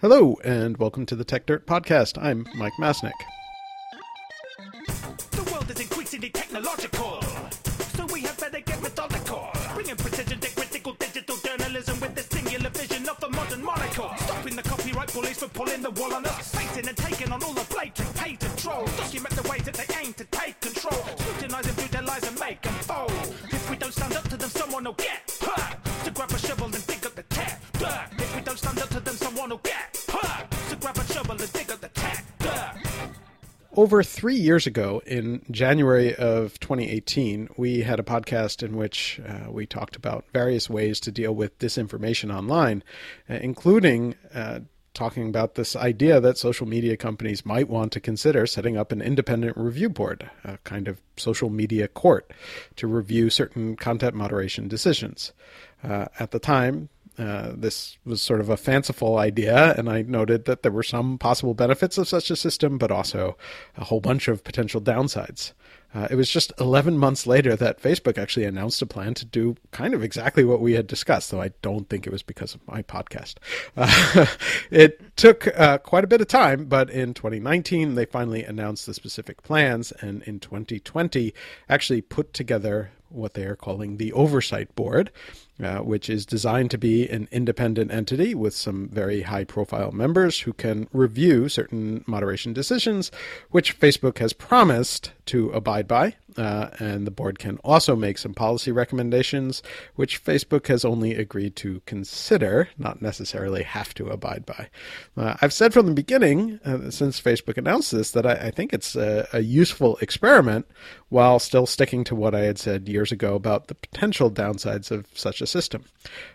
Hello, and welcome to the Techdirt Podcast. I'm Mike Masnick. The world is increasingly technological, so we have better get methodical. Bringing precision to critical digital journalism with the singular vision of a modern monocle. Stopping the copyright bullies from pulling the wool on us. Facing and taking on all the blatant patent trolls. Document the ways that they aim to take control. Through their lies and make them fold. Over three years ago, in January of 2018, we had a podcast in which uh, we talked about various ways to deal with disinformation online, uh, including uh, talking about this idea that social media companies might want to consider setting up an independent review board, a kind of social media court, to review certain content moderation decisions. Uh, at the time, uh, this was sort of a fanciful idea, and I noted that there were some possible benefits of such a system, but also a whole bunch of potential downsides. Uh, it was just 11 months later that Facebook actually announced a plan to do kind of exactly what we had discussed, though I don't think it was because of my podcast. Uh, it took uh, quite a bit of time, but in 2019, they finally announced the specific plans, and in 2020, actually put together what they are calling the Oversight Board, uh, which is designed to be an independent entity with some very high profile members who can review certain moderation decisions, which Facebook has promised to abide by. Uh, and the board can also make some policy recommendations, which Facebook has only agreed to consider, not necessarily have to abide by. Uh, I've said from the beginning, uh, since Facebook announced this, that I, I think it's a, a useful experiment while still sticking to what I had said years ago about the potential downsides of such a system.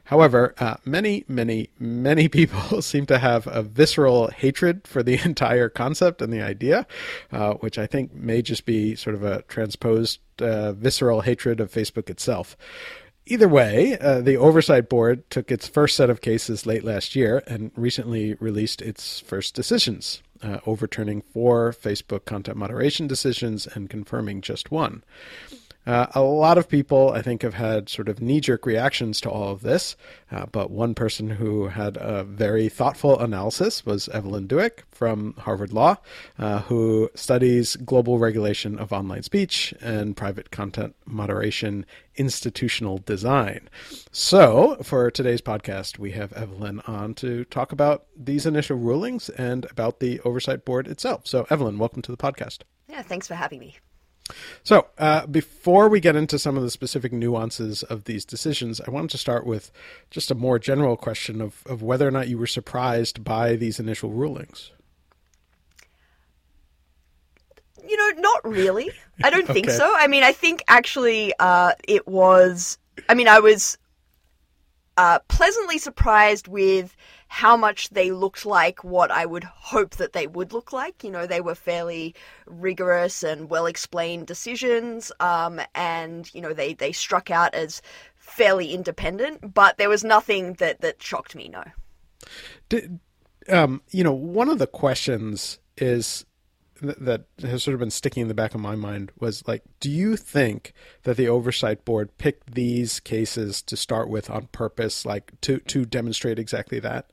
However, uh, many, many, many people seem to have a visceral hatred for the entire concept and the idea, uh, which I think may just be sort of a transposed uh, visceral hatred of Facebook itself. Either way, uh, the Oversight Board took its first set of cases late last year and recently released its first decisions, uh, overturning four Facebook content moderation decisions and confirming just one. Uh, a lot of people, I think, have had sort of knee jerk reactions to all of this, uh, but one person who had a very thoughtful analysis was Evelyn Douek from Harvard Law, uh, who studies global regulation of online speech and private content moderation institutional design. So, for today's podcast, we have Evelyn on to talk about these initial rulings and about the Oversight Board itself. So, Evelyn, welcome to the podcast. Yeah, thanks for having me. So, uh, before we get into some of the specific nuances of these decisions, I wanted to start with just a more general question of, of whether or not you were surprised by these initial rulings. You know, not really. I don't think so. I mean, I think actually uh, it was. I mean, I was uh, pleasantly surprised with how much they looked like what I would hope that they would look like. You know, they were fairly rigorous and well explained decisions, um, and you know, they they struck out as fairly independent. But there was nothing that that shocked me. No. Did, um, you know, one of the questions is that has sort of been sticking in the back of my mind was like, do you think that the oversight board picked these cases to start with on purpose, like to to demonstrate exactly that?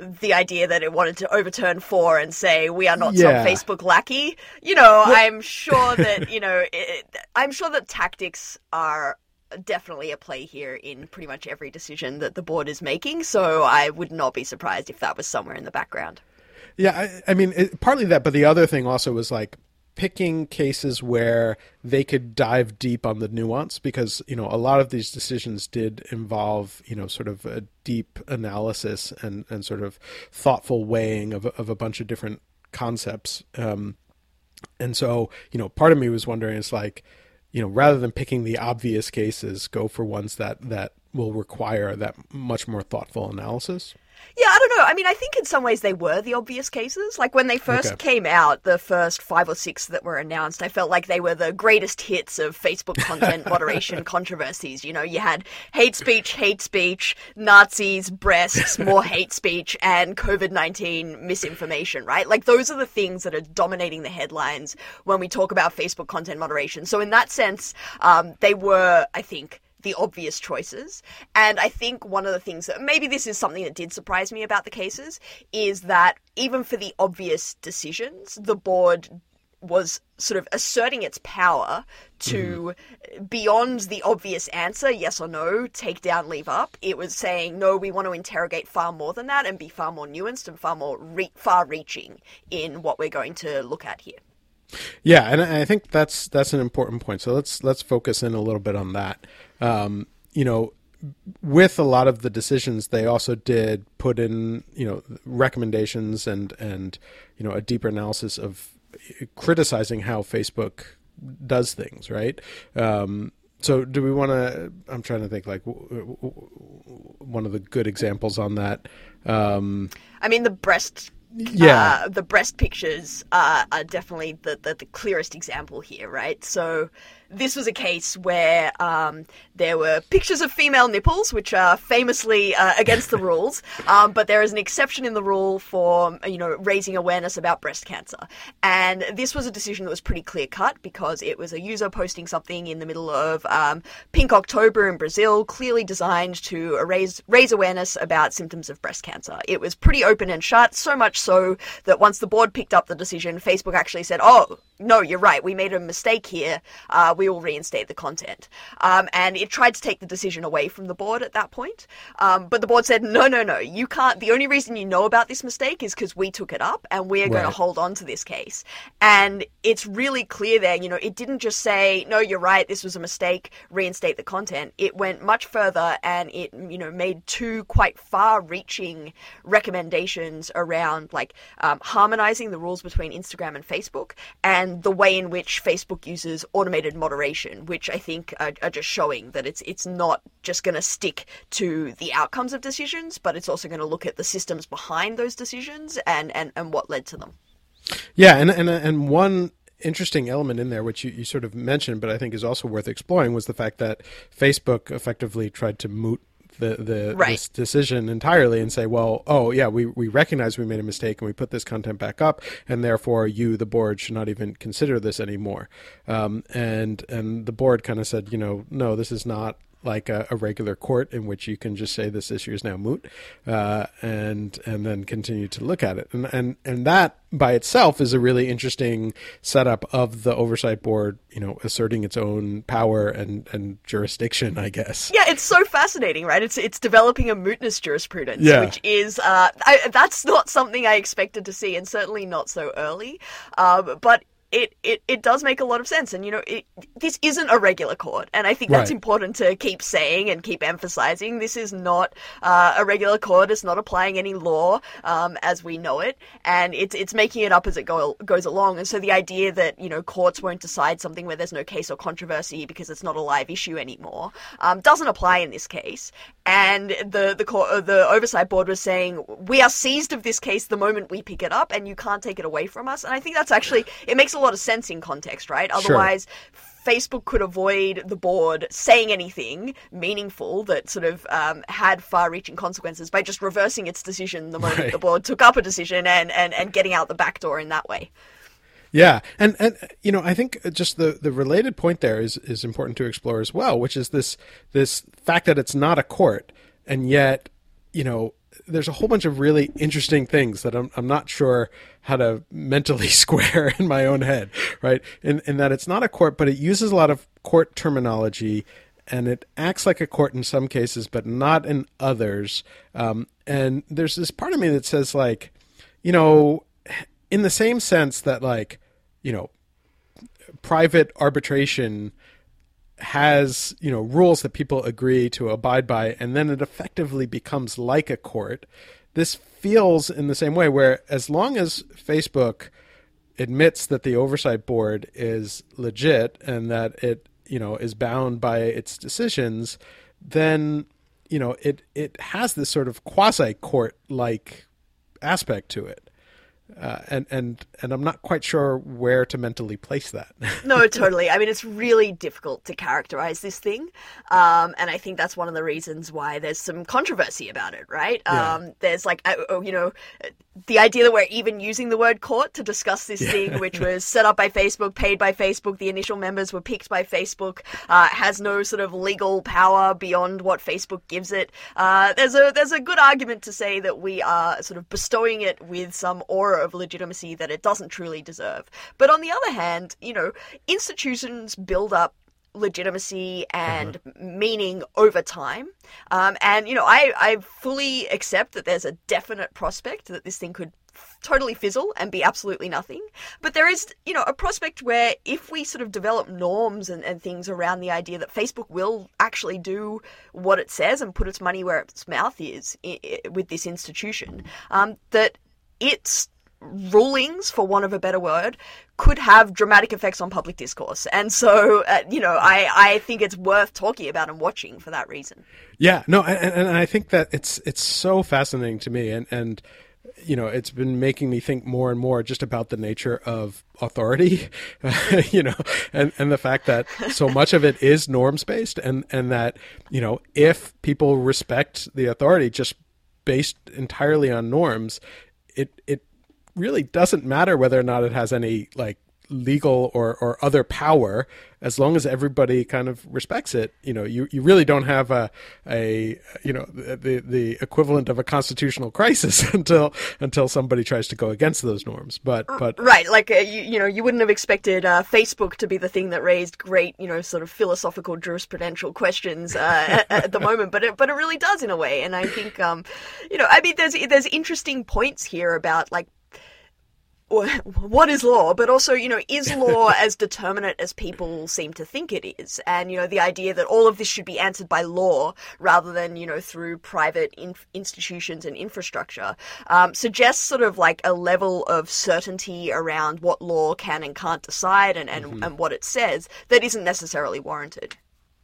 The idea that it wanted to overturn four and say we are not Yeah. some Facebook lackey. You know, I'm sure that you know, it, I'm sure that tactics are definitely a play here in pretty much every decision that the board is making. So I would not be surprised if that was somewhere in the background. Yeah, I, I mean, it, partly that, but the other thing also was like picking cases where they could dive deep on the nuance because you know a lot of these decisions did involve you know sort of a deep analysis and and sort of thoughtful weighing of of a bunch of different concepts. Um and so you know part of me was wondering it's like you know rather than picking the obvious cases go for ones that that will require that much more thoughtful analysis Yeah, I don't know. I mean, I think in some ways they were the obvious cases. Like when they first Okay. came out, the first five or six that were announced, I felt like they were the greatest hits of Facebook content moderation controversies. You know, you had hate speech, hate speech, Nazis, breasts, more hate speech, and COVID 19 misinformation, right? Like those are the things that are dominating the headlines when we talk about Facebook content moderation. So, in that sense, um, they were, I think, the obvious choices. And I think one of the things that maybe this is something that did surprise me about the cases is that even for the obvious decisions, the board was sort of asserting its power to mm-hmm. beyond the obvious answer yes or no take down leave up it was saying no we want to interrogate far more than that and be far more nuanced and far more re- far reaching in what we're going to look at here Yeah, and I I think that's that's an important point. So let's let's focus in a little bit on that. Um, you know, with a lot of the decisions, they also did put in you know recommendations and and you know a deeper analysis of criticizing how Facebook does things, right? Um, so do we want to? I'm trying to think like w- w- w- one of the good examples on that. Um, I mean, the breast. Yeah. Uh, the breast pictures are, are definitely the, the, the clearest example here, right? So, this was a case where um, there were pictures of female nipples, which are famously uh, against the rules, um, but there is an exception in the rule for you know raising awareness about breast cancer, and this was a decision that was pretty clear cut because it was a user posting something in the middle of um, Pink October in Brazil, clearly designed to raise raise awareness about symptoms of breast cancer. It was pretty open and shut, so much so that once the board picked up the decision, Facebook actually said, "Oh, no, you're right. We made a mistake here. Uh, we will reinstate the content. Um, and it tried to take the decision away from the board at that point. Um, but the board said, no, no, no, you can't. The only reason you know about this mistake is because we took it up and we are going to hold on to this case. And it's really clear there, you know, it didn't just say, no, you're right, this was a mistake, reinstate the content. It went much further and it, you know, made two quite far reaching recommendations around like um, harmonizing the rules between Instagram and Facebook and Um, the way in which Facebook uses automated moderation, which I think are, are just showing that it's it's not just going to stick to the outcomes of decisions, but it's also going to look at the systems behind those decisions and, and, and what led to them. Yeah, and and and one interesting element in there, which you, you sort of mentioned, but I think is also worth exploring, was the fact that Facebook effectively tried to moot the the Right. this decision entirely and say, well, oh yeah, we we recognize we made a mistake and we put this content back up, and therefore you, the board, should not even consider this anymore. Um, and and the board kind of said, you know, no, this is not like a, a regular court in which you can just say this issue is now moot, uh, and and then continue to look at it, and and and that by itself is a really interesting setup of the oversight board, you know, asserting its own power and and jurisdiction, I guess. Yeah, it's so fascinating, right? It's it's developing a mootness jurisprudence, Yeah. which is uh, I, that's not something I expected to see, and certainly not so early. Um, but it, it it does make a lot of sense, and you know, it, this isn't a regular court, and I think that's Right. important to keep saying and keep emphasizing. This is not uh, a regular court; it's not applying any law um, as we know it, and it's it's making it up as it go, goes along. And so the idea that you know courts won't decide something where there's no case or controversy because it's not a live issue anymore um, doesn't apply in this case. And the the court, uh, the oversight board was saying we are seized of this case the moment we pick it up, and you can't take it away from us. And I think that's actually it makes a lot of sense in context, right? Otherwise. Facebook could avoid the board saying anything meaningful that sort of um, had far-reaching consequences by just reversing its decision the moment Right. the board took up a decision and, and, and getting out the back door in that way. Yeah, and and you know, I think just the the related point there is is important to explore as well, which is this this fact that it's not a court, and yet, you know, there's a whole bunch of really interesting things that I'm I'm not sure how to mentally square in my own head, right? In in that it's not a court, but it uses a lot of court terminology. And it acts like a court in some cases, but not in others. Um, and there's this part of me that says, like, you know, in the same sense that like you know private arbitration has you know rules that people agree to abide by and then it effectively becomes like a court this feels in the same way where as long as facebook admits that the oversight board is legit and that it you know is bound by its decisions then you know it it has this sort of quasi court like aspect to it uh, and and and I'm not quite sure where to mentally place that. no, totally. I mean, it's really difficult to characterize this thing, um, and I think that's one of the reasons why there's some controversy about it. Right? Yeah. Um, there's like, uh, oh, you know, the idea that we're even using the word court to discuss this thing, which was set up by Facebook, paid by Facebook, the initial members were picked by Facebook, uh, has no sort of legal power beyond what Facebook gives it. Uh, there's a there's a good argument to say that we are sort of bestowing it with some aura of legitimacy that it doesn't truly deserve. But on the other hand, you know, institutions build up legitimacy and meaning over time. Um, and, you know, I, I fully accept that there's a definite prospect that this thing could totally fizzle and be absolutely nothing. But there is, you know, a prospect where if we sort of develop norms and, and things around the idea that Facebook will actually do what it says and put its money where its mouth is i i with this institution, um, that its rulings, for want of a better word, could have dramatic effects on public discourse. And so, uh, you know, I, I think it's worth talking about and watching for that reason. Yeah, no, and, and I think that it's it's so fascinating to me, and and you know, it's been making me think more and more just about the nature of authority, you know, and and the fact that so much of it is norms based, and and that you know, if people respect the authority just based entirely on norms, it it really doesn't matter whether or not it has any like legal or, or other power as long as everybody kind of respects it you know you, you really don't have a a you know the the equivalent of a constitutional crisis until until somebody tries to go against those norms. But but Right, like uh, you, you know, you wouldn't have expected uh, Facebook to be the thing that raised great, you know, sort of philosophical jurisprudential questions uh, at, at the moment, but it, but it really does in a way, and I think, um, you know, I mean, there's there's interesting points here about like what is law, but also, you know, is law as determinate as people seem to think it is? And, you know, the idea that all of this should be answered by law rather than, you know, through private in- institutions and infrastructure um, suggests sort of like a level of certainty around what law can and can't decide and, and, and what it says that isn't necessarily warranted.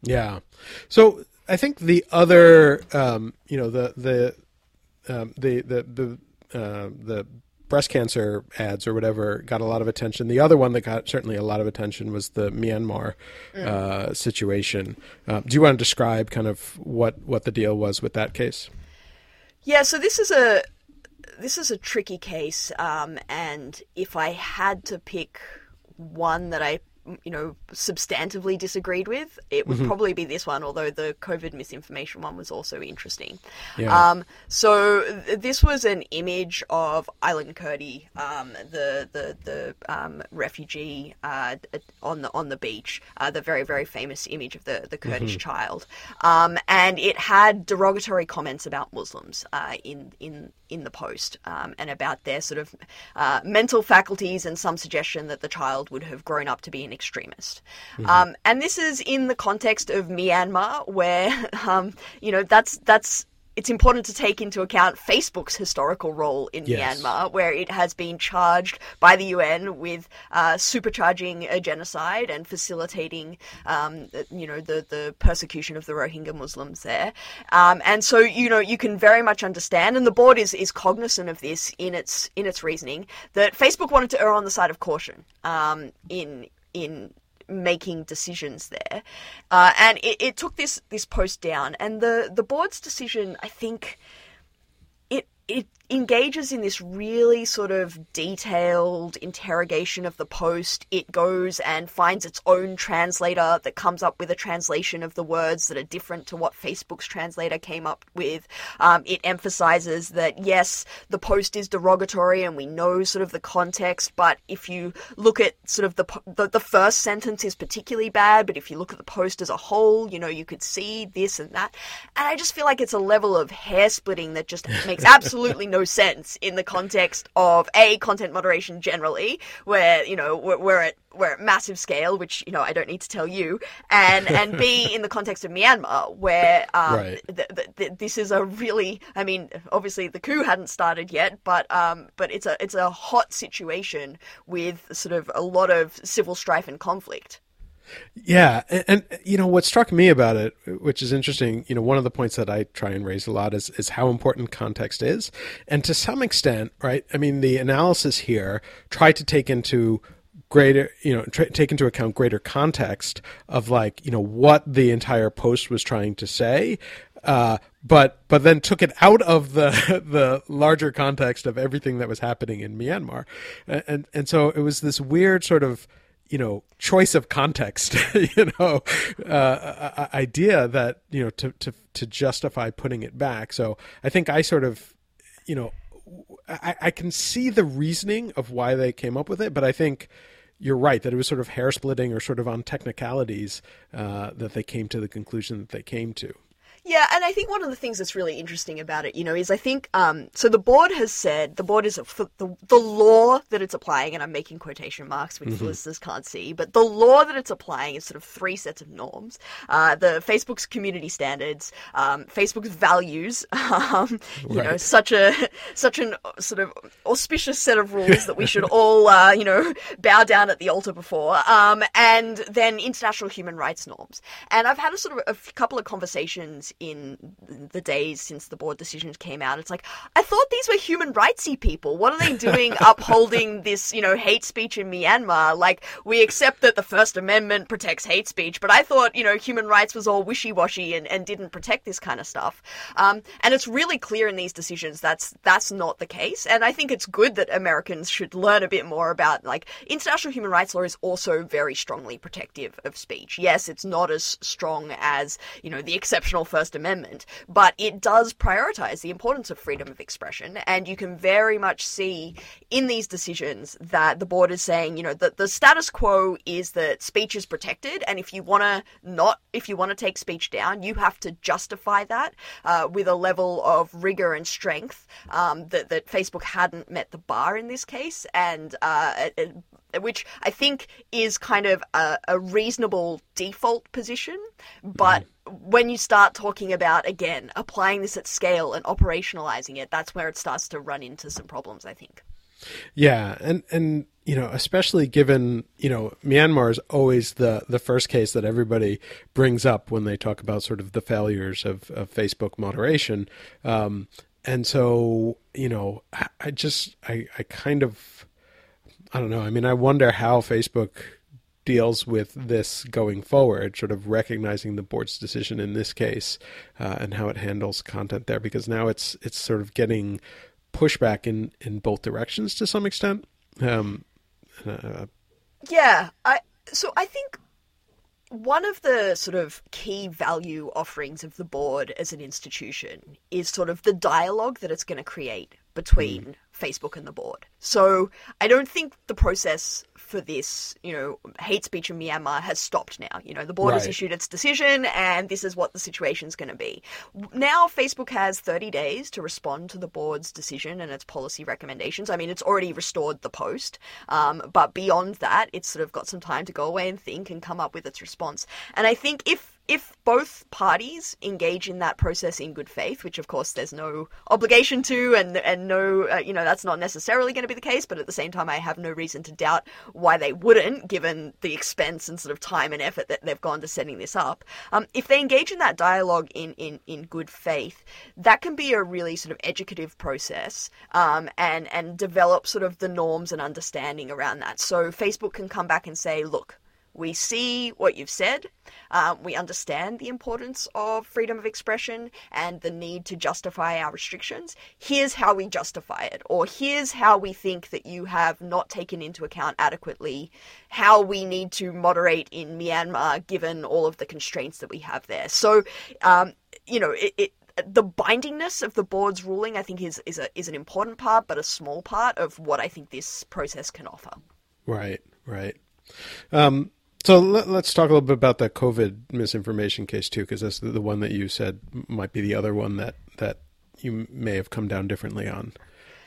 Yeah. So I think the other, um, you know, the the um, the the the uh, the breast cancer ads or whatever got a lot of attention. The other one that got certainly a lot of attention was the Myanmar uh, situation. Uh, do you want to describe kind of what what the deal was with that case? Yeah, so this is a this is a tricky case, um, and if I had to pick one that I you know substantively disagreed with, it would probably be this one. Although the COVID misinformation one was also interesting. Yeah. Um, so th- this was an image of Aylan Kurdi, um, the the the um, refugee uh, on the on the beach, uh, the very very famous image of the the Kurdish child, um, and it had derogatory comments about Muslims uh, in in in the post um, and about their sort of uh, mental faculties and some suggestion that the child would have grown up to be an extremist. Um, and this is in the context of Myanmar, where um, you know that's that's. It's important to take into account Facebook's historical role in Yes. Myanmar, where it has been charged by the UN with uh, supercharging a genocide and facilitating, um, you know, the, the persecution of the Rohingya Muslims there. Um, and so, you know, you can very much understand, and the board is, is cognizant of this in its in its reasoning that Facebook wanted to err on the side of caution um, in in making decisions there, uh, and it, it took this this post down. And the the board's decision, I think, it it engages in this really sort of detailed interrogation of the post. It goes and finds its own translator that comes up with a translation of the words that are different to what Facebook's translator came up with. Um, it emphasizes that yes, the post is derogatory and we know sort of the context, but if you look at sort of the the, the first sentence is particularly bad, but if you look at the post as a whole, you know, you could see this and that. And I just feel like it's a level of hair splitting that just makes absolutely no sense in the context of a content moderation generally, where you know we're, we're at we're at massive scale, which you know I don't need to tell you, and and b in the context of Myanmar, where um, Right. th- th- th- this is a really, I mean, obviously the coup hadn't started yet, but um, but it's a it's a hot situation with sort of a lot of civil strife and conflict. Yeah, and, and, you know what struck me about it, which is interesting. You know, one of the points that I try and raise a lot is is how important context is, and to some extent, right? I mean, the analysis here tried to take into greater you know tra- take into account greater context of like you know what the entire post was trying to say uh, but but then took it out of the the larger context of everything that was happening in Myanmar and and so it was this weird sort of you know choice of context you know uh, idea that you know to to to justify putting it back. So i think i sort of you know I, I can see the reasoning of why they came up with it but i think you're right that it was sort of hair splitting or sort of on technicalities uh, that they came to the conclusion that they came to yeah, and I think one of the things that's really interesting about it, you know, is I think um, so. The board has said the board is the the law that it's applying, and I'm making quotation marks, which mm-hmm. listeners can't see, but the law that it's applying is sort of three sets of norms: uh, the Facebook's community standards, um, Facebook's values, um, you right. know, such a such an sort of auspicious set of rules that we should all, uh, you know, bow down at the altar before, um, and then international human rights norms. And I've had a sort of a couple of conversations in the days since the board decisions came out. It's like, I thought these were human rightsy people. What are they doing upholding this, you know, hate speech in Myanmar? Like, we accept that the First Amendment protects hate speech, but I thought, you know, human rights was all wishy-washy and, and didn't protect this kind of stuff. Um, and it's really clear in these decisions that's that's not the case. And I think it's good that Americans should learn a bit more about like international human rights law is also very strongly protective of speech. Yes, it's not as strong as, you know, the exceptional First First Amendment, but it does prioritize the importance of freedom of expression. And you can very much see in these decisions that the board is saying, you know, that the status quo is that speech is protected. And if you want to not, if you want to take speech down, you have to justify that uh, with a level of rigor and strength um, that, that Facebook hadn't met the bar in this case. And uh, it, which I think is kind of a, a reasonable default position, but mm when you start talking about again applying this at scale and operationalizing it that's where it starts to run into some problems i think. Yeah and and you know especially given you know myanmar is always the the first case that everybody brings up when they talk about sort of the failures of, of facebook moderation. Um, and so you know I, I just i i kind of i don't know. I mean i wonder how facebook deals with this going forward, sort of recognizing the board's decision in this case uh, and how it handles content there, because now it's it's sort of getting pushback in in both directions to some extent. Um, uh, yeah, I so I think one of the sort of key value offerings of the board as an institution is sort of the dialogue that it's going to create between mm. Facebook and the board. So I don't think the process for this, you know, hate speech in Myanmar has stopped now. You know, the board right. has issued its decision and this is what the situation is going to be. Now Facebook has 30 days to respond to the board's decision and its policy recommendations. I mean, it's already restored the post, um, but beyond that, it's sort of got some time to go away and think and come up with its response. And I think if if both parties engage in that process in good faith, which of course there's no obligation to, and and no, uh, you know, that's not necessarily going to be the case, but at the same time, I have no reason to doubt why they wouldn't, given the expense and sort of time and effort that they've gone to setting this up. Um, if they engage in that dialogue in in in good faith, that can be a really sort of educative process, um, and and develop sort of the norms and understanding around that. So Facebook can come back and say, look we see what you've said. Um, we understand the importance of freedom of expression and the need to justify our restrictions. Here's how we justify it, or here's how we think that you have not taken into account adequately how we need to moderate in Myanmar given all of the constraints that we have there. So, um, you know, it, it the bindingness of the board's ruling, I think, is is a, is an important part, but a small part of what I think this process can offer. Right, right. Um, so let, us talk a little bit about that COVID misinformation case too, because that's the, the one that you said might be the other one that that you may have come down differently on.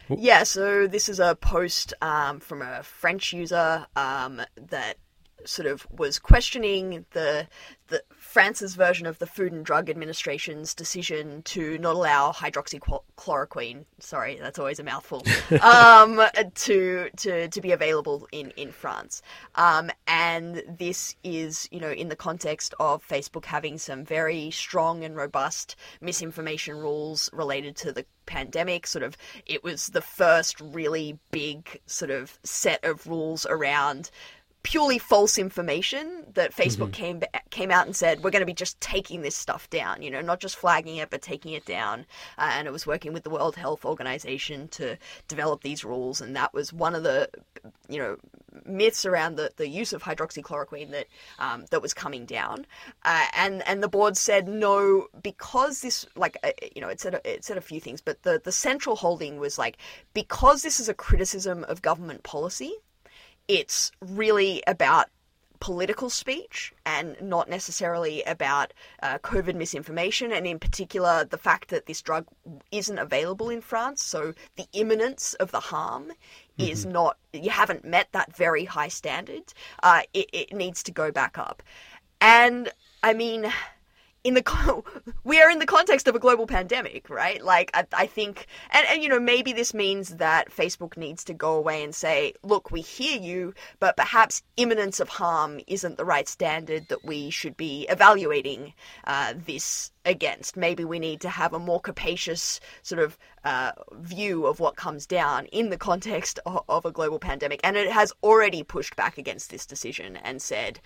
Yeah, so this is a post um, from a French user um, that sort of was questioning the the France's version of the Food and Drug Administration's decision to not allow hydroxychloroquine. Sorry, that's always a mouthful. um, to to to be available in in France, um, and this is you know in the context of Facebook having some very strong and robust misinformation rules related to the pandemic. Sort of, it was the first really big sort of set of rules around purely false information that Facebook mm-hmm. came came out and said we're going to be just taking this stuff down. You know, not just flagging it but taking it down. Uh, and it was working with the World Health Organization to develop these rules, and that was one of the you know myths around the, the use of hydroxychloroquine that um, that was coming down. Uh, and and the board said no because this like uh, you know it said a, it said a few things, but the the central holding was like because this is a criticism of government policy it's really about political speech and not necessarily about uh, COVID misinformation, and in particular, the fact that this drug isn't available in France. So the imminence of the harm mm-hmm. is not, you haven't met that very high standard. Uh, it, it needs to go back up. And I mean, in the we are in the context of a global pandemic, right? Like I, I, think, and, and you know maybe this means that Facebook needs to go away and say, look, we hear you, but perhaps imminence of harm isn't the right standard that we should be evaluating uh, this against. Maybe we need to have a more capacious sort of uh, view of what comes down in the context of, of, a global pandemic. And it has already pushed back against this decision and said,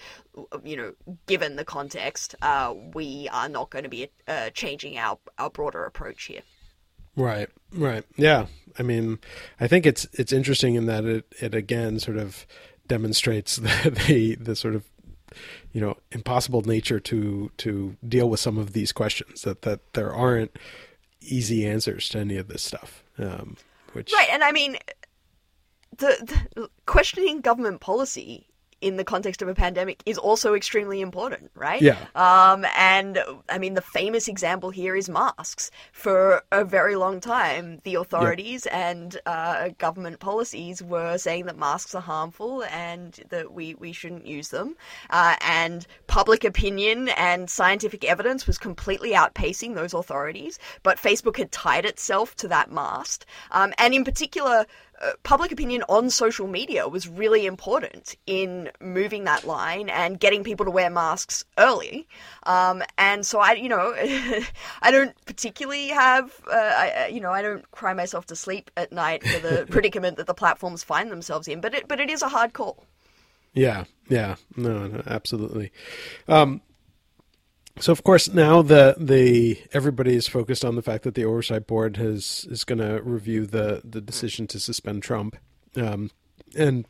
you know, given the context, uh, we are not going to be uh, changing our, our broader approach here. Right, right. Yeah. I mean, I think it's it's interesting in that it, it again sort of demonstrates the, the, the sort of you know impossible nature to to deal with some of these questions that that there aren't easy answers to any of this stuff um, which right and i mean the, the questioning government policy in the context of a pandemic is also extremely important, right? Yeah. Um, and I mean, the famous example here is masks. For a very long time, the authorities yep. and uh, government policies were saying that masks are harmful and that we, we shouldn't use them. Uh, and public opinion and scientific evidence was completely outpacing those authorities. But Facebook had tied itself to that mast. Um, and in particular, public opinion on social media was really important in moving that line and getting people to wear masks early. Um, and so I, you know, I don't particularly have, uh, I, you know, I don't cry myself to sleep at night for the predicament that the platforms find themselves in. But it, but it is a hard call. Yeah, yeah, no, no absolutely. Um, so of course now the the everybody is focused on the fact that the oversight board has is going to review the the decision to suspend Trump, um, and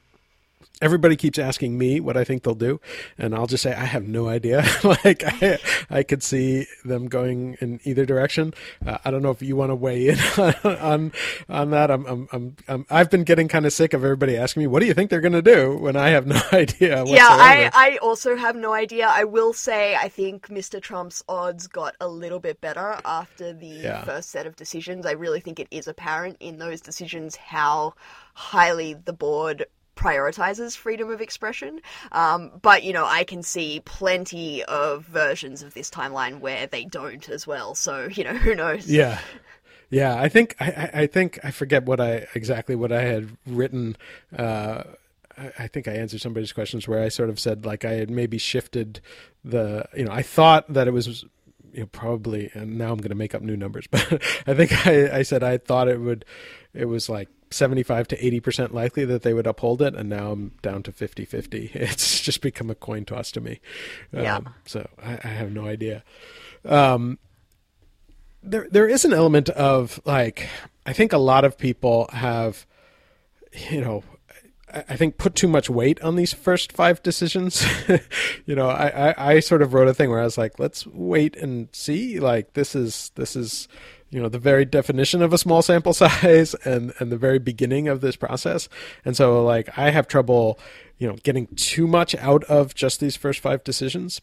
everybody keeps asking me what I think they'll do, and I'll just say I have no idea. like I, I could see them going in either direction. Uh, I don't know if you want to weigh in on on, on that. I'm, I'm I'm i have been getting kind of sick of everybody asking me what do you think they're going to do when I have no idea. Whatsoever. Yeah, I I also have no idea. I will say I think Mr. Trump's odds got a little bit better after the yeah. first set of decisions. I really think it is apparent in those decisions how highly the board prioritizes freedom of expression. Um, but, you know, I can see plenty of versions of this timeline where they don't as well. So, you know, who knows? Yeah. Yeah, I think I, I think I forget what I exactly what I had written. Uh, I think I answered somebody's questions where I sort of said like I had maybe shifted the you know I thought that it was you know probably and now I'm going to make up new numbers but I think I, I said I thought it would it was like 75 to 80% likely that they would uphold it and now i'm down to 50-50 it's just become a coin toss to me. Yeah. Um, so I, I, have no idea. Um, there there is an element of like i think a lot of people have you know I think put too much weight on these first five decisions. you know, I, I, I, sort of wrote a thing where I was like, let's wait and see. Like this is this is you know the very definition of a small sample size and and the very beginning of this process. And so like i have trouble you know getting too much out of just these first five decisions.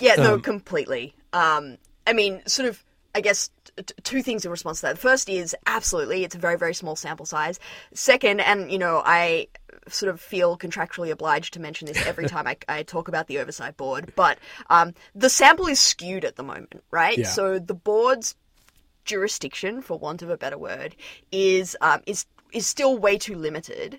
Yeah no um, completely. Um i mean sort of i guess t- two things in response to that. The first is absolutely it's a very very small sample size. Second and you know i sort of feel contractually obliged to mention this every time I, I talk about the oversight board, but um, the sample is skewed at the moment, right? Yeah. So the board's jurisdiction, for want of a better word, is um, is is still way too limited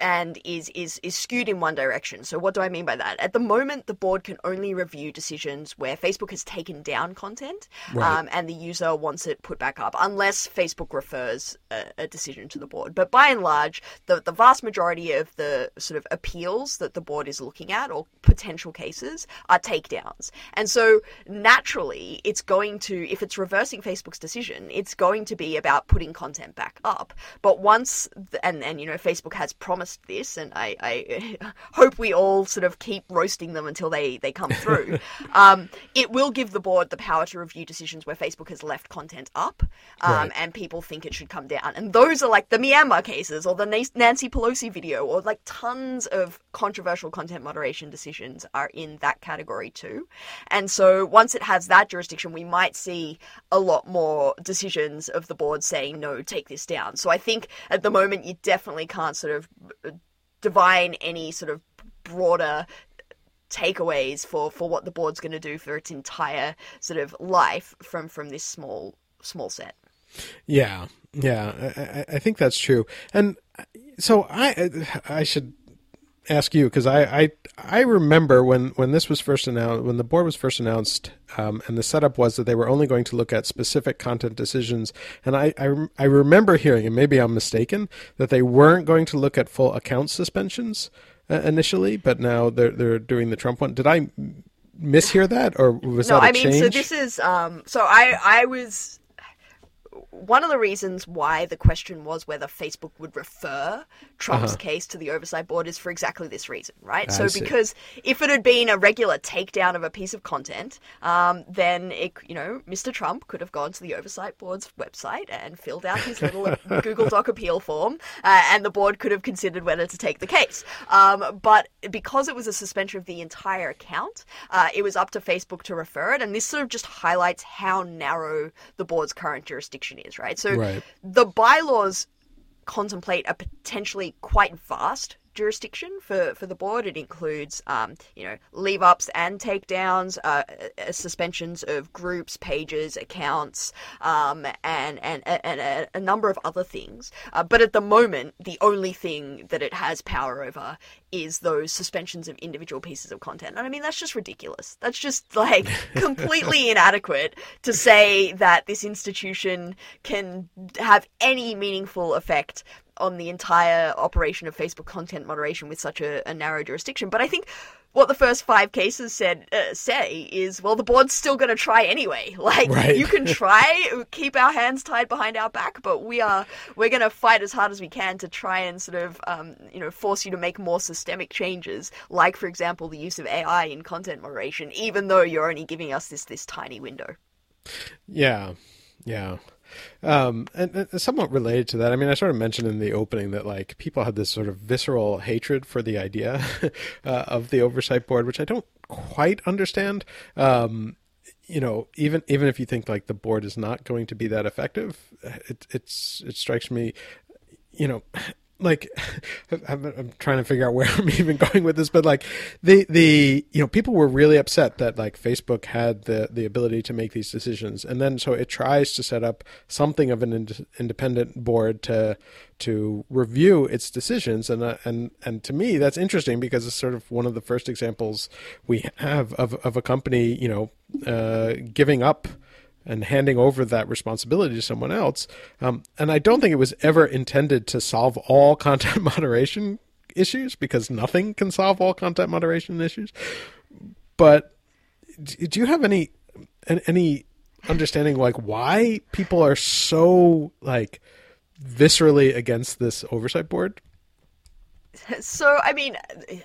and is, is is skewed in one direction. So what do I mean by that? At the moment, the board can only review decisions where Facebook has taken down content Right. um, and the user wants it put back up, unless Facebook refers a, a decision to the board. But by and large, the the vast majority of the sort of appeals that the board is looking at or potential cases are takedowns. And so naturally, it's going to if it's reversing Facebook's decision, it's going to be about putting content back up. But once th- and and you know Facebook has promised this, and I, I hope we all sort of keep roasting them until they they come through. um, it will give the board the power to review decisions where Facebook has left content up, um, Right. and people think it should come down. And those are like the Myanmar cases or the Nancy Pelosi video, or like tons of controversial content moderation decisions are in that category too. And so once it has that jurisdiction, we might see a lot more decisions of the board saying, no, take this down. So I think at the moment, you definitely can't sort of divine any sort of broader takeaways for for what the board's going to do for its entire sort of life from from this small small set. Yeah, yeah, I, I- think that's true. And uh, so I, I should ask you because I, I, I remember when when this was first announced, when the board was first announced, um, and the setup was that they were only going to look at specific content decisions. And I, I, I remember hearing, and maybe I'm mistaken, that they weren't going to look at full account suspensions uh, initially, but now they're they're doing the Trump one. Did I mishear that, or was no that a i mean change? so this is um so i i was one of the reasons why the question was whether Facebook would refer Trump's case to the oversight board is for exactly this reason, right? Uh-huh. I so see. because if it had been a regular takedown of a piece of content, um, then it, you know, Mr. Trump could have gone to the oversight board's website and filled out his little Google Doc appeal form, uh, and the board could have considered whether to take the case. Um, but because it was a suspension of the entire account, uh, it was up to Facebook to refer it, and this sort of just highlights how narrow the board's current jurisdiction is, right? So Right. the bylaws contemplate a potentially quite vast jurisdiction for, for the board. It includes, um, you know, leave ups and takedowns, uh, uh, suspensions of groups, pages, accounts, um, and, and, and a, a number of other things. Uh, but at the moment, the only thing that it has power over is those suspensions of individual pieces of content. And I mean, that's just ridiculous. That's just like completely inadequate to say that this institution can have any meaningful effect on the entire operation of Facebook content moderation with such a, a narrow jurisdiction. But I think what the first five cases said uh, say is, well, the board's still going to try anyway. Like Right. you can try, keep our hands tied behind our back, but we are we're going to fight as hard as we can to try and sort of um, you know force you to make more systemic changes, like for example the use of AI in content moderation, even though you're only giving us this this tiny window. Yeah, yeah. Um, and, and somewhat related to that, I mean, I sort of mentioned in the opening that like people had this sort of visceral hatred for the idea uh, of the oversight board, which I don't quite understand. Um, you know, even even if you think like the board is not going to be that effective, it it's it strikes me, you know, like I'm, I'm trying to figure out where I'm even going with this, but like the the you know people were really upset that like Facebook had the the ability to make these decisions, and then so it tries to set up something of an ind- independent board to to review its decisions, and uh, and and to me that's interesting because it's sort of one of the first examples we have of of a company you know uh, giving up and handing over that responsibility to someone else. Um, and I don't think it was ever intended to solve all content moderation issues because nothing can solve all content moderation issues. But do you have any any understanding like why people are so like viscerally against this oversight board? So, I mean,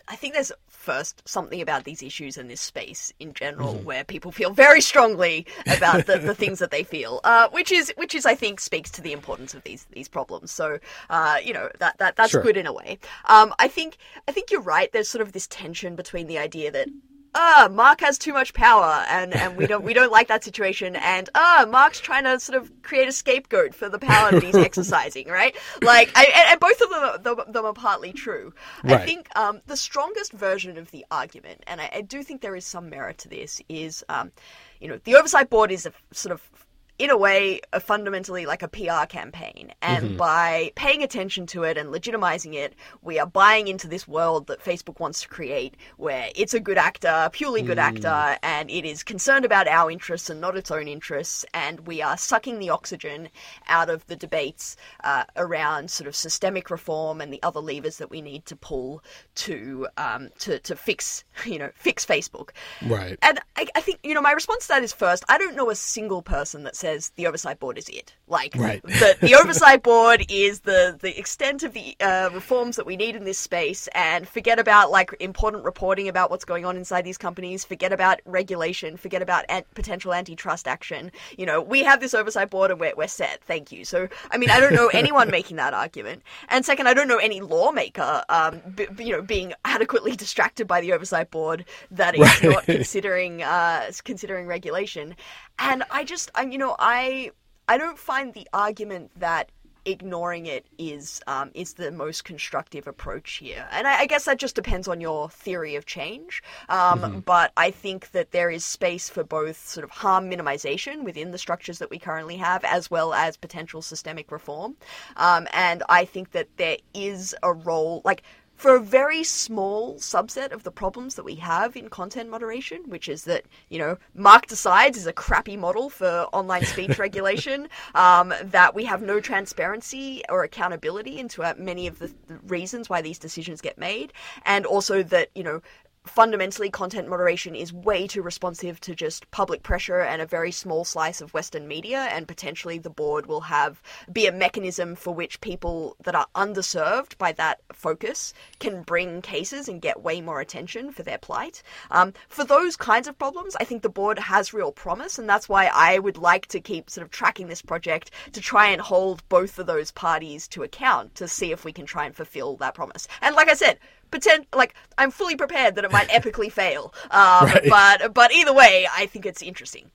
I think there's first something about these issues in this space in general Mm-hmm. where people feel very strongly about the, the things that they feel, uh, which is which is I think speaks to the importance of these these problems. So, uh, you know, that that that's Sure. good in a way. Um, I think I think you're right. There's sort of this tension between the idea that uh, Mark has too much power, and, and we don't we don't like that situation, and uh, Mark's trying to sort of create a scapegoat for the power that he's exercising, right? Like, I, and, and both of them, are, them, them are partly true. I think um, the strongest version of the argument, and I, I do think there is some merit to this, is um, you know the oversight board is a sort of in a way, a fundamentally like a PR campaign. And by paying attention to it and legitimizing it, we are buying into this world that Facebook wants to create where it's a good actor, purely good actor, and it is concerned about our interests and not its own interests. And we are sucking the oxygen out of the debates uh, around sort of systemic reform and the other levers that we need to pull to um, to to fix you know fix Facebook. Right. And I, I think, you know, my response to that is first, I don't know a single person that says the oversight board is it. Like, Right. the, the oversight board is the, the extent of the uh, reforms that we need in this space, and forget about, like, important reporting about what's going on inside these companies, forget about regulation, forget about an- potential antitrust action. You know, we have this oversight board and we're, we're set. Thank you. So, I mean, I don't know anyone making that argument. And second, I don't know any lawmaker, um, b- b- you know, being adequately distracted by the oversight board that is Right. not considering uh, considering regulation. And I just, I, you know, I I don't find the argument that ignoring it is um, is the most constructive approach here. And I, I guess that just depends on your theory of change. Um, But I think that there is space for both sort of harm minimization within the structures that we currently have, as well as potential systemic reform. Um, and I think that there is a role, like for a very small subset of the problems that we have in content moderation, which is that, you know, Mark Decides is a crappy model for online speech regulation, um, that we have no transparency or accountability into uh, many of the, the reasons why these decisions get made, and also that, you know, fundamentally content moderation is way too responsive to just public pressure and a very small slice of western media and potentially the board will have be a mechanism for which people that are underserved by that focus can bring cases and get way more attention for their plight. Um, for those kinds of problems i think the board has real promise and that's why i would like to keep sort of tracking this project to try and hold both of those parties to account to see if we can try and fulfill that promise. And like i said Pretend like I'm fully prepared that it might epically fail, um, Right. but but either way, I think it's interesting.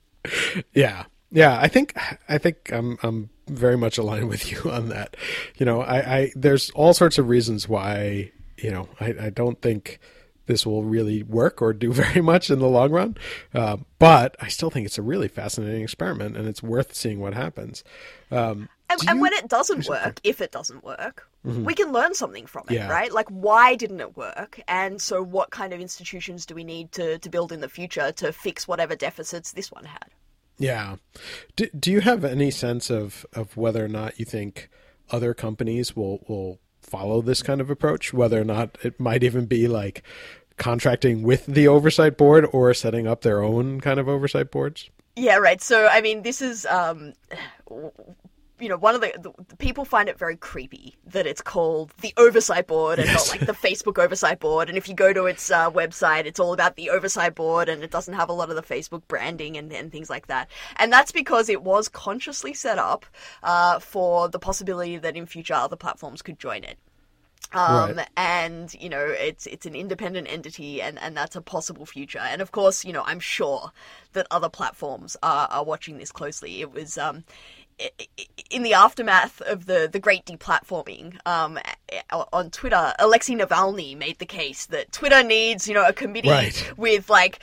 Yeah. Yeah, I think I think I'm I'm very much aligned with you on that. You know, I, I there's all sorts of reasons why, you know, I, I don't think this will really work or do very much in the long run. Uh, but I still think it's a really fascinating experiment and it's worth seeing what happens. Um, And, and you- when it doesn't work, if it doesn't work, we can learn something from it, Yeah. right? Like, why didn't it work? And so, what kind of institutions do we need to, to build in the future to fix whatever deficits this one had? Yeah. Do, do you have any sense of, of whether or not you think other companies will, will follow this kind of approach? Whether or not it might even be like contracting with the oversight board or setting up their own kind of oversight boards? Yeah, right. So, I mean, this is, um, you know, one of the, the, the people find it very creepy that it's called the Oversight Board and Yes. not like the Facebook Oversight Board. And if you go to its uh, website, it's all about the Oversight Board and it doesn't have a lot of the Facebook branding and, and things like that. And that's because it was consciously set up uh, for the possibility that in future other platforms could join it. Um, Right. and you know it's it's an independent entity and and that's a possible future and of course you know i'm sure that other platforms are, are watching this closely it was um in the aftermath of the, the great deplatforming um, on Twitter, Alexei Navalny made the case that Twitter needs, you know, a committee Right. with like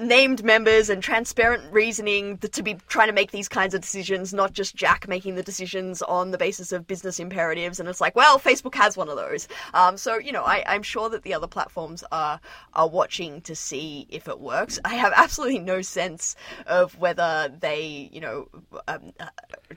named members and transparent reasoning to be trying to make these kinds of decisions, not just Jack making the decisions on the basis of business imperatives. And it's like, well, Facebook has one of those. Um, so you know, I, I'm sure that the other platforms are are watching to see if it works. I have absolutely no sense of whether they, you know, um, uh,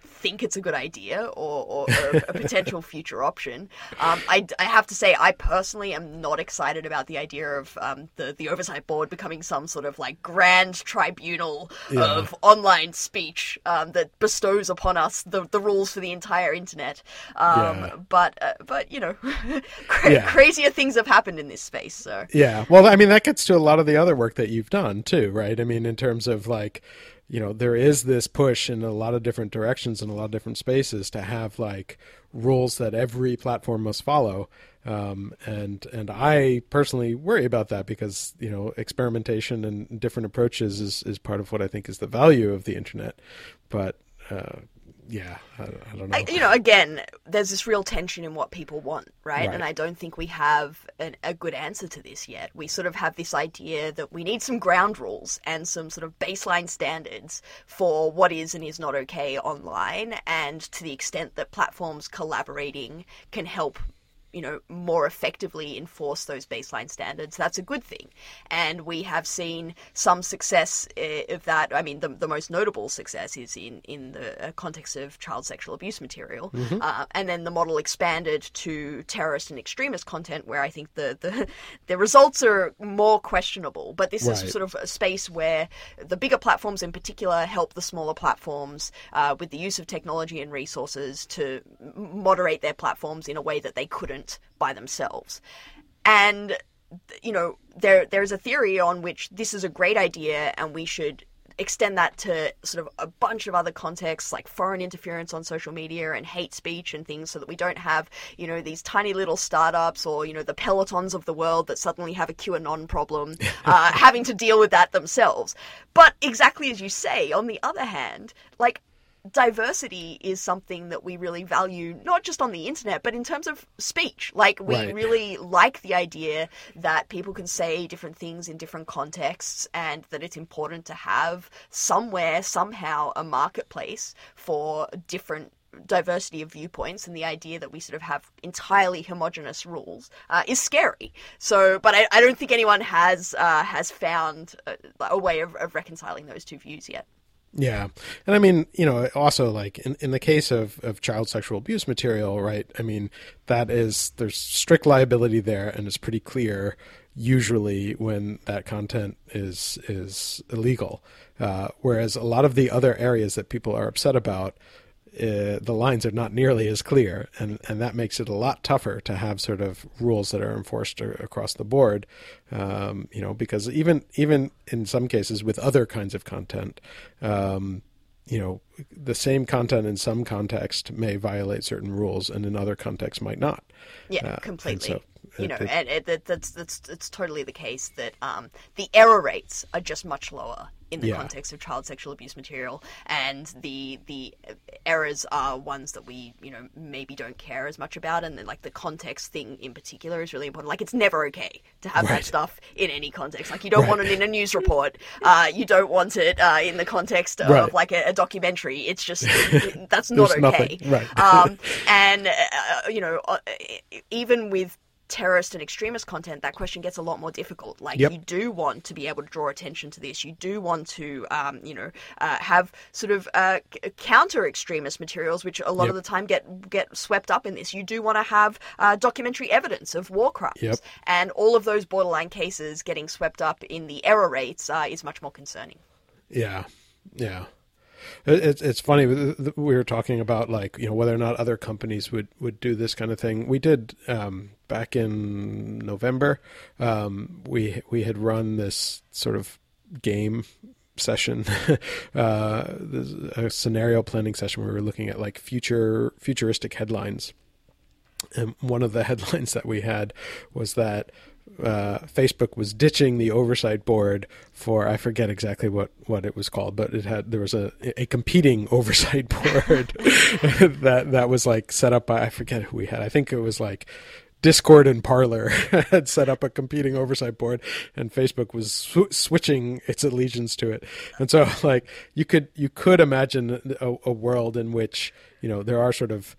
think it's a good idea or, or, or a potential future option. Um, I, I have to say, I personally am not excited about the idea of um, the the oversight board becoming some sort of like grand tribunal of online speech um, that bestows upon us the, the rules for the entire internet. Um, Yeah. But uh, but you know, cra- Yeah. crazier things have happened in this space. So Yeah. Well, I mean, that gets to a lot of the other work that you've done too, right? I mean, in terms of like, you know there is this push in a lot of different directions in a lot of different spaces to have like rules that every platform must follow. Um, and and I personally worry about that because you know experimentation and different approaches is, is part of what I think is the value of the internet. But uh, yeah, I, I don't know. I, you know, again, there's this real tension in what people want, right? Right. And I don't think we have an, a good answer to this yet. We sort of have this idea that we need some ground rules and some sort of baseline standards for what is and is not okay online, and to the extent that platforms collaborating can help you know, more effectively enforce those baseline standards, that's a good thing. And we have seen some success uh, of that. I mean, the, the most notable success is in, in the uh, context of child sexual abuse material. Uh, and then the model expanded to terrorist and extremist content, where I think the, the, the results are more questionable. But this Right. is sort of a space where the bigger platforms in particular help the smaller platforms uh, with the use of technology and resources to moderate their platforms in a way that they couldn't by themselves. And you know, there there's a theory on which this is a great idea and we should extend that to sort of a bunch of other contexts like foreign interference on social media and hate speech and things so that we don't have, you know, these tiny little startups or, you know, the pelotons of the world that suddenly have a QAnon problem uh, having to deal with that themselves. But exactly as you say, on the other hand, like diversity is something that we really value, not just on the internet, but in terms of speech. Like, we Right. really like the idea that people can say different things in different contexts and that it's important to have somewhere, somehow, a marketplace for different diversity of viewpoints and the idea that we sort of have entirely homogenous rules uh, is scary so but I, I don't think anyone has uh, has found a, a way of, of reconciling those two views yet Yeah. And I mean, you know, also like in, in the case of, of child sexual abuse material, right? I mean, that is, there's strict liability there and it's pretty clear usually when that content is, is illegal. Uh, whereas a lot of the other areas that people are upset about, uh, the lines are not nearly as clear, and, and that makes it a lot tougher to have sort of rules that are enforced across the board. Um, you know, because even even in some cases with other kinds of content, um, you know, the same content in some context may violate certain rules, and in other contexts might not. Yeah, Uh, completely. You know, and it, that, that's that's it's totally the case that um, the error rates are just much lower in the Yeah. context of child sexual abuse material, and the the errors are ones that we you know maybe don't care as much about, and then like the context thing in particular is really important. Like it's never okay to have that stuff in any context. Like you don't Right. want it in a news report. Uh, you don't want it uh, in the context of Right. like a, a documentary. It's just that's not okay. nothing- right. um, and uh, you know, uh, even with terrorist and extremist content, that question gets a lot more difficult. Like Yep. you do want to be able to draw attention to this. You do want to, um, you know, uh, have sort of uh, counter extremist materials, which a lot of the time get get swept up in this. You do want to have uh, documentary evidence of war crimes, Yep. and all of those borderline cases getting swept up in the error rates uh, is much more concerning. Yeah, yeah. It, it's it's funny. We were talking about like you know whether or not other companies would would do this kind of thing. We did um, back in November. Um, we we had run this sort of game session, uh, this, a scenario planning session. where We were looking at like future futuristic headlines. And one of the headlines that we had was that uh, Facebook was ditching the oversight board for I forget exactly what, what it was called, but it had there was a a competing oversight board that that was like set up by I forget who we had. I think it was like Discord and Parler had set up a competing oversight board, and Facebook was sw- switching its allegiance to it. And so, like you could you could imagine a, a world in which you know there are sort of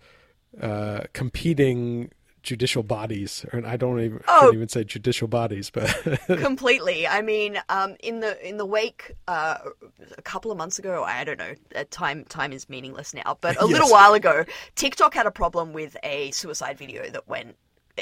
uh, competing judicial bodies, or I don't even I Oh. shouldn't even say judicial bodies, but completely. I mean, um, in the in the wake uh, a couple of months ago, I don't know. Uh, time time is meaningless now, but a little while ago, TikTok had a problem with a suicide video that went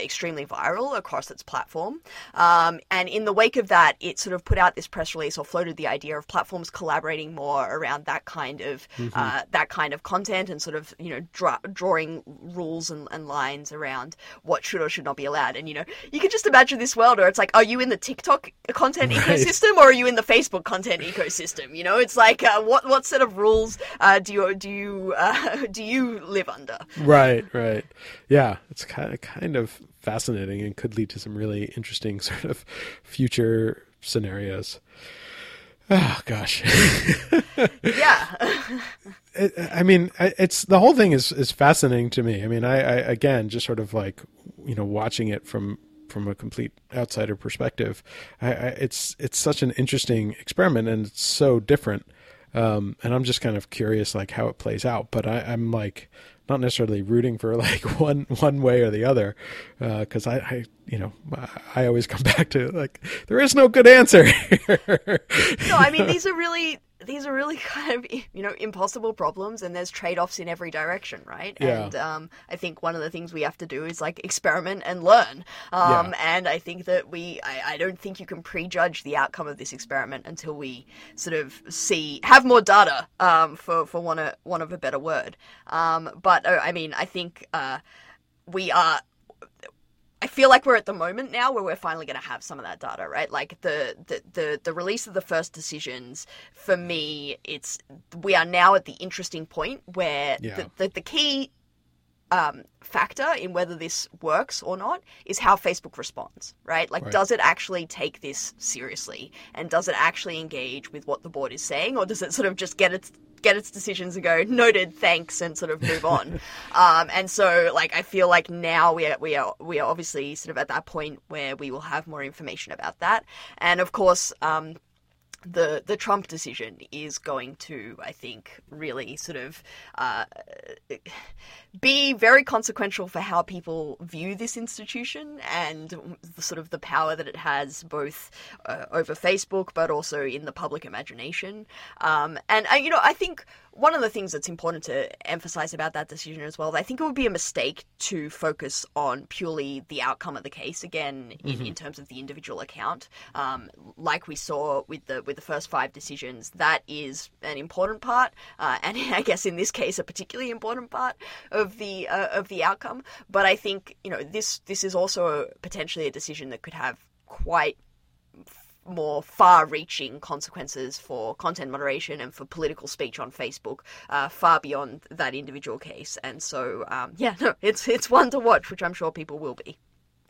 extremely viral across its platform. Um, and in the wake of that, it sort of put out this press release or floated the idea of platforms collaborating more around that kind of uh, that kind of content and sort of you know dra- drawing rules and, and lines around what should or should not be allowed. And you know, you can just imagine this world where it's like, are you in the TikTok content Right. ecosystem or are you in the Facebook content ecosystem? You know, it's like uh, what what set of rules uh, do you do you uh, do you live under? Right, right. Yeah, it's kind of kind of fascinating and could lead to some really interesting sort of future scenarios. Oh gosh. Yeah. I mean, it's the whole thing is is fascinating to me. I mean, I, I again just sort of like you know watching it from from a complete outsider perspective. I, I, it's it's such an interesting experiment and it's so different. Um, and I'm just kind of curious like how it plays out. But I, I'm like not necessarily rooting for like one one way or the other uh, because I, I you know I, always come back to like there is no good answer. no, I mean these are really these are really kind of you know impossible problems, and there's trade offs in every direction, right? Yeah. And um, I think one of the things we have to do is like experiment and learn. Um, Yeah. And I think that we, I, I don't think you can prejudge the outcome of this experiment until we sort of see have more data, um, for for one of one of a better word. Um, but uh, I mean, I think uh, we are I feel like we're at the moment now where we're finally going to have some of that data, right? Like the, the the the release of the first decisions. For me, it's we are now at the interesting point where Yeah. the, the the key um, factor in whether this works or not is how Facebook responds, right? Like, Right. does it actually take this seriously, and does it actually engage with what the board is saying, or does it sort of just get its get its decisions and go noted, thanks, and sort of move on? um, and so, like, I feel like now we are we are we are obviously sort of at that point where we will have more information about that, and of course. Um, the the Trump decision is going to, I think, really sort of uh, be very consequential for how people view this institution and the sort of the power that it has both uh, over Facebook but also in the public imagination. Um, and uh, you know, I think one of the things that's important to emphasize about that decision as well, I think it would be a mistake to focus on purely the outcome of the case again in, in terms of the individual account. Um, like we saw with the with the first five decisions, that is an important part, uh, and I guess in this case, a particularly important part of the uh, of the outcome. But I think you know this this is also potentially a decision that could have quite more far-reaching consequences for content moderation and for political speech on Facebook, uh, far beyond that individual case. And so, um, yeah, no, it's it's one to watch, which I'm sure people will be.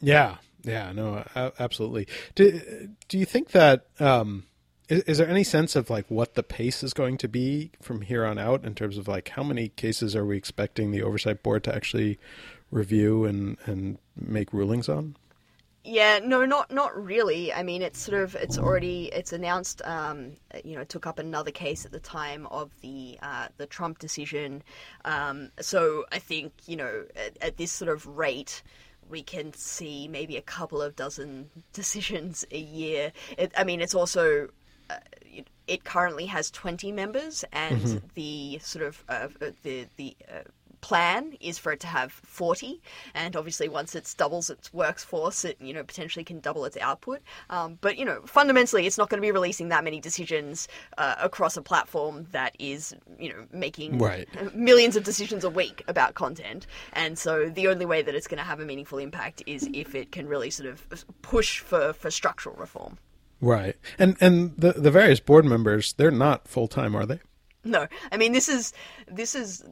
Yeah, yeah, no, absolutely. Do do you think that um, is, is there any sense of like what the pace is going to be from here on out in terms of like how many cases are we expecting the oversight board to actually review and and make rulings on? Yeah, no, not not really. I mean, it's sort of it's already it's announced. Um, you know, took up another case at the time of the uh, the Trump decision. Um, so I think you know at, at this sort of rate. We can see maybe a couple of dozen decisions a year. It, I mean, it's also uh, it- currently has 20 members, and the sort of uh, the the uh, plan is for it to have 40 and obviously once it doubles its workforce it you know potentially can double its output um, but you know fundamentally it's not going to be releasing that many decisions uh, across a platform that is you know making Right. millions of decisions a week about content and so the only way that it's going to have a meaningful impact is if it can really sort of push for for structural reform Right, and and the the various board members they're not full time, are they? No, I mean this is this is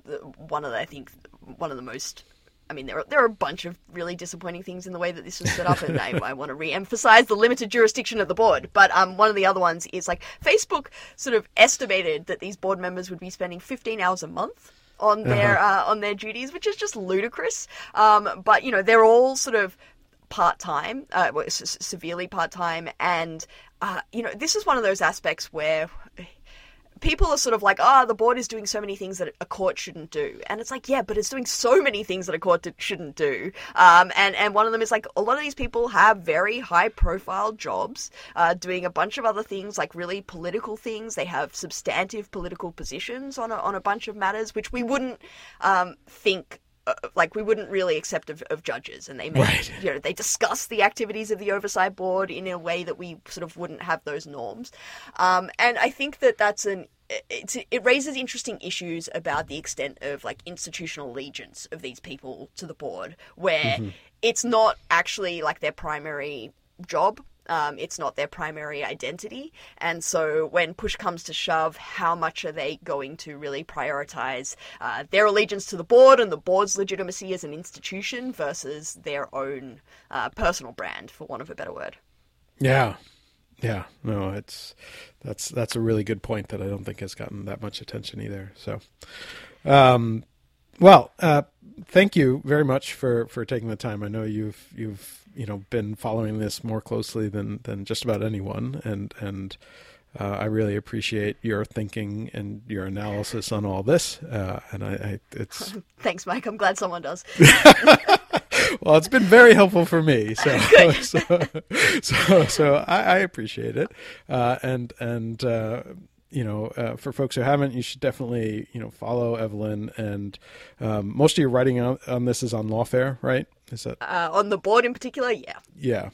one of the, I think one of the most. I mean there are there are a bunch of really disappointing things in the way that this was set up, and I, I want to re-emphasize the limited jurisdiction of the board. But um, one of the other ones is like Facebook sort of estimated that these board members would be spending 15 hours a month on their uh, on their duties, which is just ludicrous. Um, but you know they're all sort of part time, uh, well, s- severely part time, and uh, you know this is one of those aspects where people are sort of like, ah, the board is doing so many things that a court shouldn't do, and it's like, yeah, but it's doing so many things that a court shouldn't do. Um, and and one of them is like a lot of these people have very high profile jobs, uh, doing a bunch of other things like really political things. They have substantive political positions on a, on a bunch of matters, which we wouldn't um, think uh, like we wouldn't really accept of, of judges, and they make, Right. you know they discuss the activities of the oversight board in a way that we sort of wouldn't have those norms, um, and I think that that's an it's, it raises interesting issues about the extent of like institutional allegiance of these people to the board, where it's not actually like their primary job. Um, it's not their primary identity. And so when push comes to shove, how much are they going to really prioritize uh, their allegiance to the board and the board's legitimacy as an institution versus their own uh, personal brand, for want of a better word? Yeah. Yeah. No, it's that's that's a really good point that I don't think has gotten that much attention either. So um well, uh thank you very much for for taking the time. I know you've you've you know been following this more closely than than just about anyone and and uh, I really appreciate your thinking and your analysis on all this, uh, and I, I it's Thanks, Mike. I'm glad someone does. well, it's been very helpful for me. So, so, so, so I, I appreciate it. Uh, and and uh, you know, uh, for folks who haven't, you should definitely you know follow Evelyn. And um, most of your writing on, on this is on Lawfare, right? Is that Uh, on the board in particular, yeah. yeah?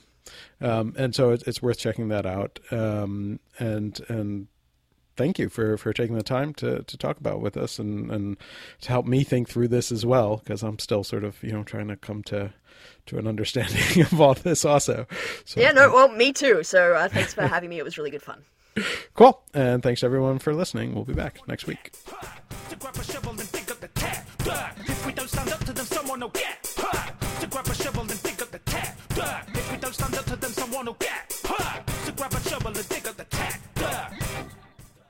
Um, and so it's, it's worth checking that out. Um, and and thank you for, for taking the time to, to talk about with us and, and to help me think through this as well because I'm still sort of you know trying to come to to an understanding of all this also. So Yeah, no, well, me too. So uh, thanks for having me. It was really good fun. cool. And thanks everyone for listening. We'll be back next week. Stand up to them, someone will get. Huh. To grab a shovel and dig up the